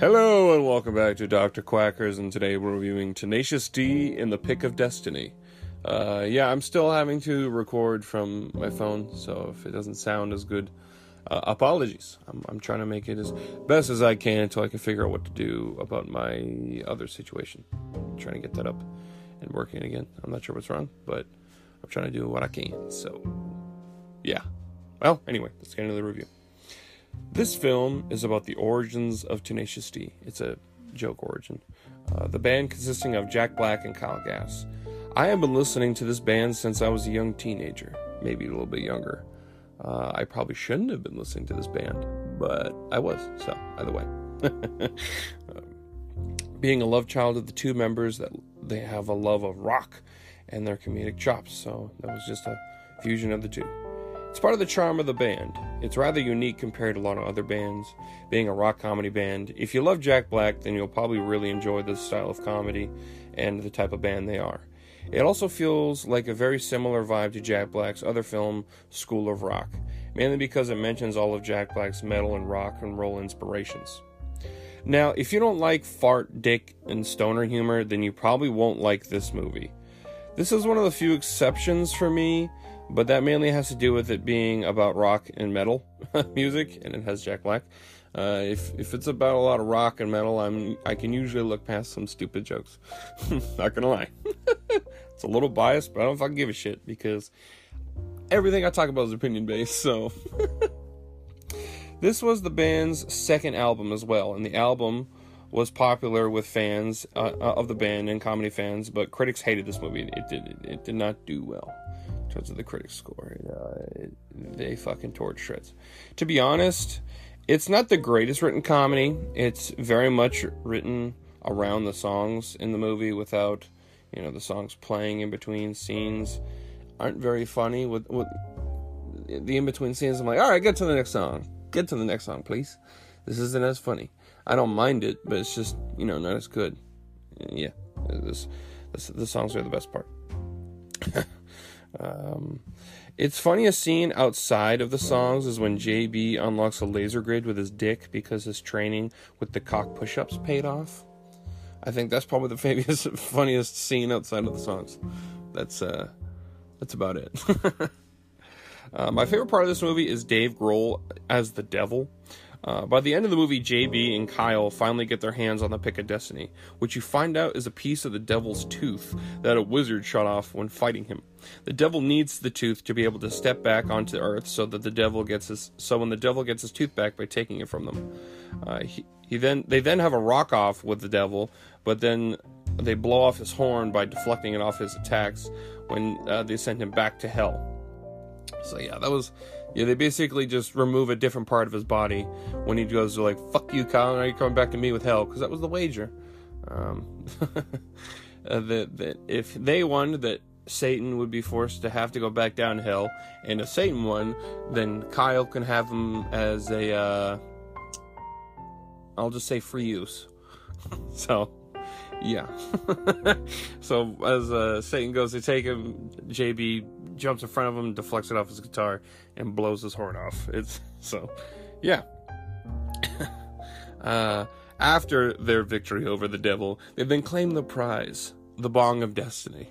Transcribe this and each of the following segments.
Hello and welcome back to Dr. Quackers, and today we're reviewing Tenacious D in the Pick of Destiny. Uh, yeah, I'm still having to record from my phone, so if it doesn't sound as good, uh, apologies. I'm, I'm, trying to make it as best as I can until I can figure out what to do about my other situation. I'm trying to get that up and working again. I'm not sure what's wrong, but I'm trying to do what I can. So, yeah. Well, anyway, let's get into the review. This film is about the origins of Tenacious D. It's a joke origin. Uh, the band consisting of Jack Black and Kyle Gass. I have been listening to this band since I was a young teenager, maybe a little bit younger. Uh, I probably shouldn't have been listening to this band, but I was, so either way. um, being a love child of the two members, that they have a love of rock and their comedic chops, so that was just a fusion of the two. It's part of the charm of the band. It's rather unique compared to a lot of other bands, being a rock comedy band. If you love Jack Black, then you'll probably really enjoy this style of comedy and the type of band they are. It also feels like a very similar vibe to Jack Black's other film, School of Rock, mainly because it mentions all of Jack Black's metal and rock and roll inspirations. Now, if you don't like fart, dick, and stoner humor, then you probably won't like this movie. This is one of the few exceptions for me but that mainly has to do with it being about rock and metal music, and it has Jack Black. Uh, if if it's about a lot of rock and metal, I'm I can usually look past some stupid jokes. Not gonna lie, it's a little biased, but I don't fucking give a shit because everything I talk about is opinion based. So this was the band's second album as well, and the album was popular with fans uh, of the band and comedy fans, but critics hated this movie. It did it, it did not do well terms of the critics score. Uh, they fucking tore shreds. To be honest, it's not the greatest written comedy. It's very much written around the songs in the movie without, you know, the songs playing in between scenes aren't very funny with, with the in between scenes. I'm like, all right, get to the next song. Get to the next song, please. This isn't as funny. I don't mind it, but it's just you know not as good. Yeah, this, this the songs are the best part. Um, its funniest scene outside of the songs is when JB unlocks a laser grid with his dick because his training with the cock push-ups paid off. I think that's probably the funniest, funniest scene outside of the songs. That's uh, that's about it. uh, my favorite part of this movie is Dave Grohl as the devil. Uh, by the end of the movie, JB and Kyle finally get their hands on the Pick of Destiny, which you find out is a piece of the devil's tooth that a wizard shot off when fighting him. The devil needs the tooth to be able to step back onto Earth, so that the devil gets his. So when the devil gets his tooth back by taking it from them, uh, he, he then they then have a rock off with the devil, but then they blow off his horn by deflecting it off his attacks when uh, they send him back to hell. So yeah, that was yeah. They basically just remove a different part of his body when he goes to like "fuck you, Kyle, are you coming back to me with hell?" Because that was the wager. Um, uh, that that if they won, that Satan would be forced to have to go back down hell, and if Satan won, then Kyle can have him as a uh, I'll just say free use. so yeah. so as uh, Satan goes to take him, JB jumps in front of him, deflects it off his guitar, and blows his horn off. It's so, yeah. uh, after their victory over the devil, they then claim the prize, the Bong of Destiny.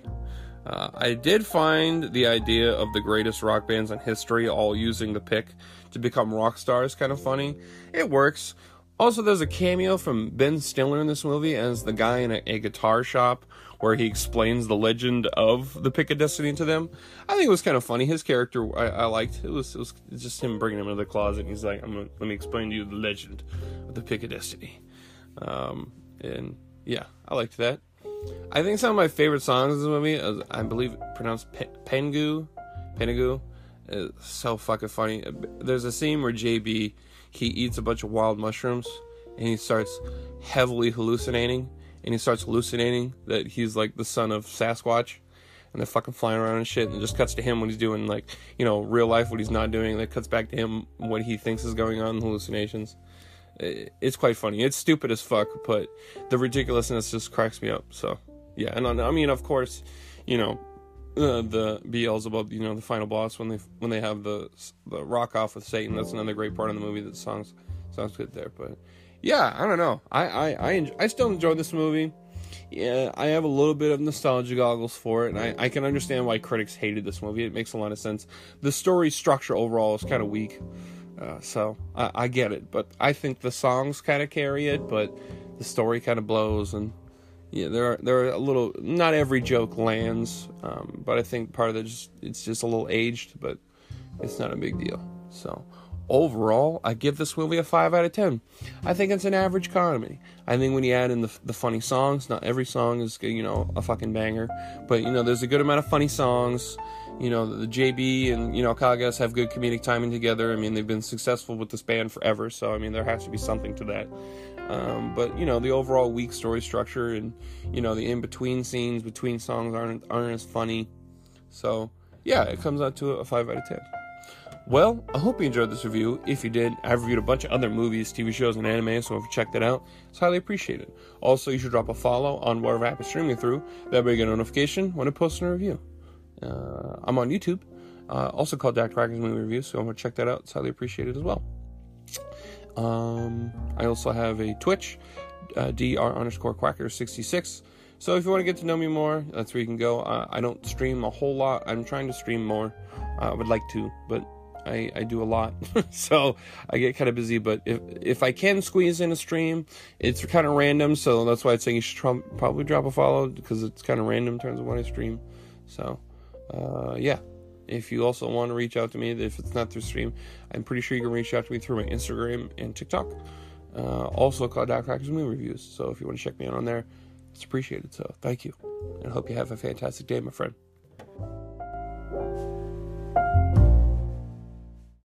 Uh, I did find the idea of the greatest rock bands in history all using the pick to become rock stars kind of funny. It works. Also, there's a cameo from Ben Stiller in this movie as the guy in a, a, guitar shop where he explains the legend of the Pick of Destiny to them. I think it was kind of funny. His character I, I liked. It was it was just him bringing him into the closet. he's like, "I'm gonna, let me explain to you the legend of the Pick of Destiny." Um, and yeah, I liked that. I think some of my favorite songs in this movie, is, I believe pronounced Pe- Pengu, Pengu, is so fucking funny. There's a scene where JB he eats a bunch of wild mushrooms and he starts heavily hallucinating and he starts hallucinating that he's like the son of Sasquatch and they're fucking flying around and shit and it just cuts to him when he's doing like you know real life what he's not doing then cuts back to him what he thinks is going on in hallucinations it's quite funny. It's stupid as fuck but the ridiculousness just cracks me up so yeah and i mean of course you know uh, the Beelzeboss, you know, the final boss when they when they have the the rock off with Satan. That's another great part of the movie. That songs sounds good there, but yeah, I don't know. I I I, enjoy, I still enjoy this movie. Yeah, I have a little bit of nostalgia goggles for it, and I, I can understand why critics hated this movie. It makes a lot of sense. The story structure overall is kind of weak, uh, so I, I get it. But I think the songs kind of carry it, but the story kind of blows, and yeah, there are there are a little. Not every joke lands, um, but I think part of it just it's just a little aged, but it's not a big deal. So overall, I give this movie a 5 out of 10. I think it's an average comedy. I think when you add in the, the funny songs, not every song is, you know, a fucking banger, but, you know, there's a good amount of funny songs. You know, the JB and, you know, Kagas have good comedic timing together. I mean, they've been successful with this band forever, so, I mean, there has to be something to that. Um, but, you know, the overall weak story structure and, you know, the in between scenes between songs aren't, aren't as funny. So, yeah, it comes out to a 5 out of 10. Well, I hope you enjoyed this review. If you did, I've reviewed a bunch of other movies, TV shows, and anime, so if you checked it out, it's highly appreciated. Also, you should drop a follow on whatever app you're streaming through. That way you get a notification when I post a review. Uh, I'm on YouTube, uh, also called Dr. Quackers Movie Reviews, so I'm going to check that out. It's highly appreciated as well. Um, I also have a Twitch, uh, dr underscore quacker66. So if you want to get to know me more, that's where you can go. Uh, I don't stream a whole lot. I'm trying to stream more. I would like to, but I, I do a lot, so I get kind of busy. But if if I can squeeze in a stream, it's kind of random. So that's why I'd say you should probably drop a follow because it's kind of random in terms of when I stream. So uh, yeah, if you also want to reach out to me, if it's not through stream, I'm pretty sure you can reach out to me through my Instagram and TikTok. Uh, also called Doc Quackers Movie Reviews. So if you want to check me out on there, it's appreciated. So thank you, and hope you have a fantastic day, my friend.